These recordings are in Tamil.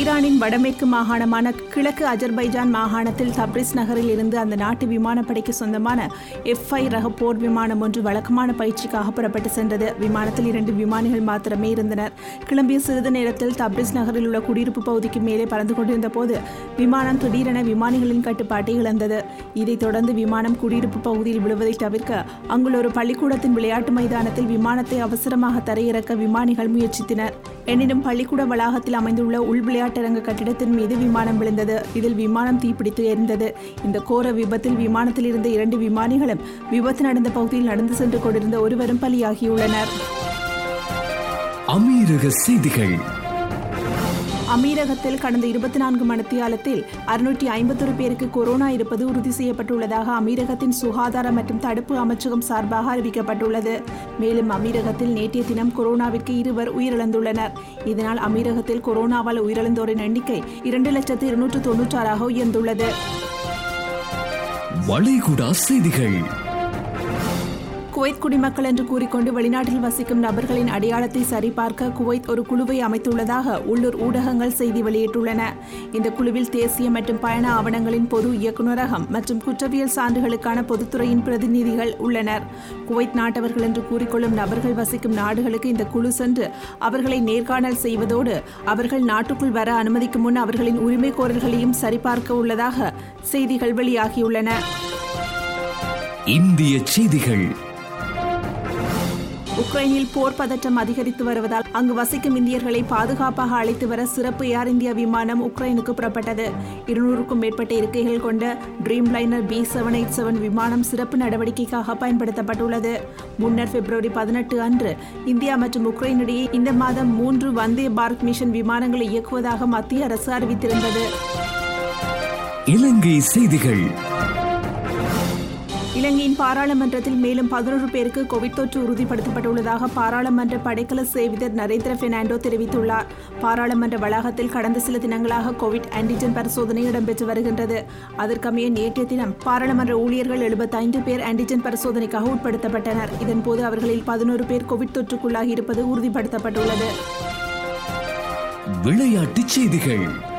ஈரானின் வடமேற்கு மாகாணமான கிழக்கு அஜர்பைஜான் மாகாணத்தில் தப்ரிஸ் நகரில் இருந்து அந்த நாட்டு விமானப்படைக்கு சொந்தமான எஃப் ஐ ரக போர் விமானம் ஒன்று வழக்கமான பயிற்சிக்காக புறப்பட்டு சென்றது. விமானத்தில் இரண்டு விமானிகள் மாத்திரமே இருந்தனர். கிளம்பிய சிறிது நேரத்தில் தப்ரிஸ் நகரில் உள்ள குடியிருப்பு பகுதிக்கு மேலே பறந்து கொண்டிருந்த போது விமானம் திடீரென விமானிகளின் கட்டுப்பாட்டை இழந்தது. இதைத் தொடர்ந்து விமானம் குடியிருப்பு பகுதியில் விழுவதை தவிர்க்க அங்குள்ள ஒரு பள்ளிக்கூடத்தின் விளையாட்டு மைதானத்தில் விமானத்தை அவசரமாக தரையிறக்க விமானிகள் முயற்சித்தனர். எனினும் பள்ளிக்கூட வளாகத்தில் அமைந்துள்ள உள் விளையாட்டரங்க கட்டிடத்தின் மீது விமானம் விழுந்தது. இதில் விமானம் தீப்பிடித்து எரிந்தது. இந்த கோர விபத்தில் விமானத்தில் இருந்த இரண்டு விமானிகளும் விபத்து நடந்த பகுதியில் நடந்து சென்று கொண்டிருந்த ஒருவரும் பலியாகியுள்ளனர். அமீரக செய்திகள். அமீரகத்தில் கடந்த இருபத்தி நான்கு மணித்தியாலத்தில் அறுநூற்றி ஐம்பத்தொரு பேருக்கு கொரோனா இருப்பது உறுதி செய்யப்பட்டுள்ளதாக அமீரகத்தின் சுகாதார மற்றும் தடுப்பு அமைச்சகம் சார்பாக அறிவிக்கப்பட்டுள்ளது. மேலும் அமீரகத்தில் நேற்றைய தினம் கொரோனாவிற்கு இருவர் உயிரிழந்துள்ளனர். இதனால் அமீரகத்தில் கொரோனாவால் உயிரிழந்தோரின் எண்ணிக்கை இரண்டு லட்சத்து இருநூற்று தொன்னூற்றாறாக உயர்ந்துள்ளது. வளைகுடா செய்திகள். குவைத் குடிமக்கள் என்று கூறிக்கொண்டு வெளிநாட்டில் வசிக்கும் நபர்களின் அடையாளத்தை சரிபார்க்க குவைத் ஒரு குழுவை அமைத்துள்ளதாக உள்ளூர் ஊடகங்கள் செய்தி வெளியிட்டுள்ளன. இந்த குழுவில் தேசிய மற்றும் பயண ஆவணங்களின் பொது இயக்குநரகம் மற்றும் குற்றவியல் சான்றுகளுக்கான பொதுத்துறையின் பிரதிநிதிகள் உள்ளனர். குவைத் நாட்டவர்கள் என்று கூறிக்கொள்ளும் நபர்கள் வசிக்கும் நாடுகளுக்கு இந்த குழு சென்று அவர்களை நேர்காணல் செய்வதோடு அவர்கள் நாட்டுக்குள் வர அனுமதிக்கும் முன் அவர்களின் உரிமை கோரல்களையும் சரிபார்க்க உள்ளதாக செய்திகள் வெளியாகியுள்ளன. இந்திய செய்திகள். உக்ரைனில் போர் பதற்றம் அதிகரித்து வருவதால் அங்கு வசிக்கும் இந்தியர்களை பாதுகாப்பாக அழைத்து வர சிறப்பு ஏர் இந்தியா விமானம் உக்ரைனுக்கு புறப்பட்டது. இருநூறுக்கும் மேற்பட்ட இருக்கைகள் கொண்ட Dreamliner B seven eight seven விமானம் சிறப்பு நடவடிக்கைக்காக பயன்படுத்தப்பட்டுள்ளது. முன்னர் பிப்ரவரி பதினெட்டு அன்று இந்தியா மற்றும் உக்ரைன் இடையே இந்த மாதம் மூன்று வந்தே பாரத் மிஷன் விமானங்களை இயக்குவதாக மத்திய அரசு அறிவித்திருந்தது. இலங்கை செய்திகள். இலங்கையின் பாராளுமன்றத்தில் மேலும் பதினோரு பேருக்கு கோவிட் தொற்று உறுதிப்படுத்தப்பட்டுள்ளதாக பாராளுமன்ற படைக்கல சேவிதர் நரேந்திர பெர்னாண்டோ தெரிவித்துள்ளார். பாராளுமன்ற வளாகத்தில் கடந்த சில தினங்களாக கோவிட் ஆன்டிஜென் பரிசோதனை இடம்பெற்று வருகின்றது. அதற்கமைய நேற்றைய தினம் பாராளுமன்ற ஊழியர்கள் எழுபத்தைந்து பேர் ஆன்டிஜென் பரிசோதனைக்காக உட்படுத்தப்பட்டனர். இதன்போது அவர்களில் பதினோரு பேர் கோவிட் தொற்றுக்குள்ளாகி இருப்பது உறுதிப்படுத்தப்பட்டுள்ளது. விளையாட்டுச் செய்திகள்.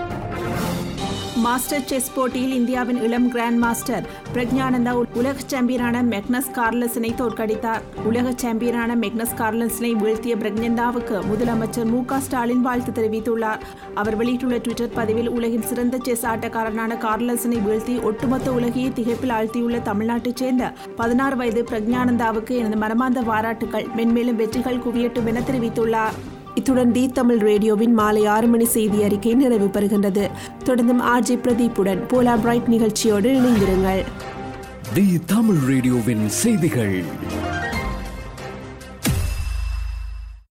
மாஸ்டர் செஸ் போட்டியில் இந்தியாவின் இளம் கிராண்ட் மாஸ்டர் பிரக்ஞானந்தா உலக சாம்பியனான மெக்னஸ் கார்லசனை தோற்கடித்தார். உலக சாம்பியனான மெக்னஸ் கார்லசனை வீழ்த்திய பிரக்ஞந்தாவுக்கு முதலமைச்சர் மு ஸ்டாலின் வாழ்த்து தெரிவித்துள்ளார். அவர் வெளியிட்டுள்ள ட்விட்டர் பதிவில் உலகின் சிறந்த செஸ் ஆட்டக்காரனான கார்லசனை வீழ்த்தி ஒட்டுமொத்த உலகையே திகைப்பில் ஆழ்த்தியுள்ள தமிழ்நாட்டைச் சேர்ந்த பதினாறு வயது பிரக்ஞானந்தாவுக்கு எனது மனமார்ந்த பாராட்டுகள் மென்மேலும் வெற்றிகள் குவியட்டும் என தெரிவித்துள்ளார். இத்துடன் தி தமிழ் ரேடியோவின் மாலை ஆறு மணி செய்தி அறிக்கை நிறைவு பெறுகின்றது தொடர்ந்தும் ஆர்ஜி பிரதீப்புடன் போலா பிரைட் நிகழ்ச்சியோடு இணைந்திருங்கள். தி தமிழ் ரேடியோவின் செய்திகள்.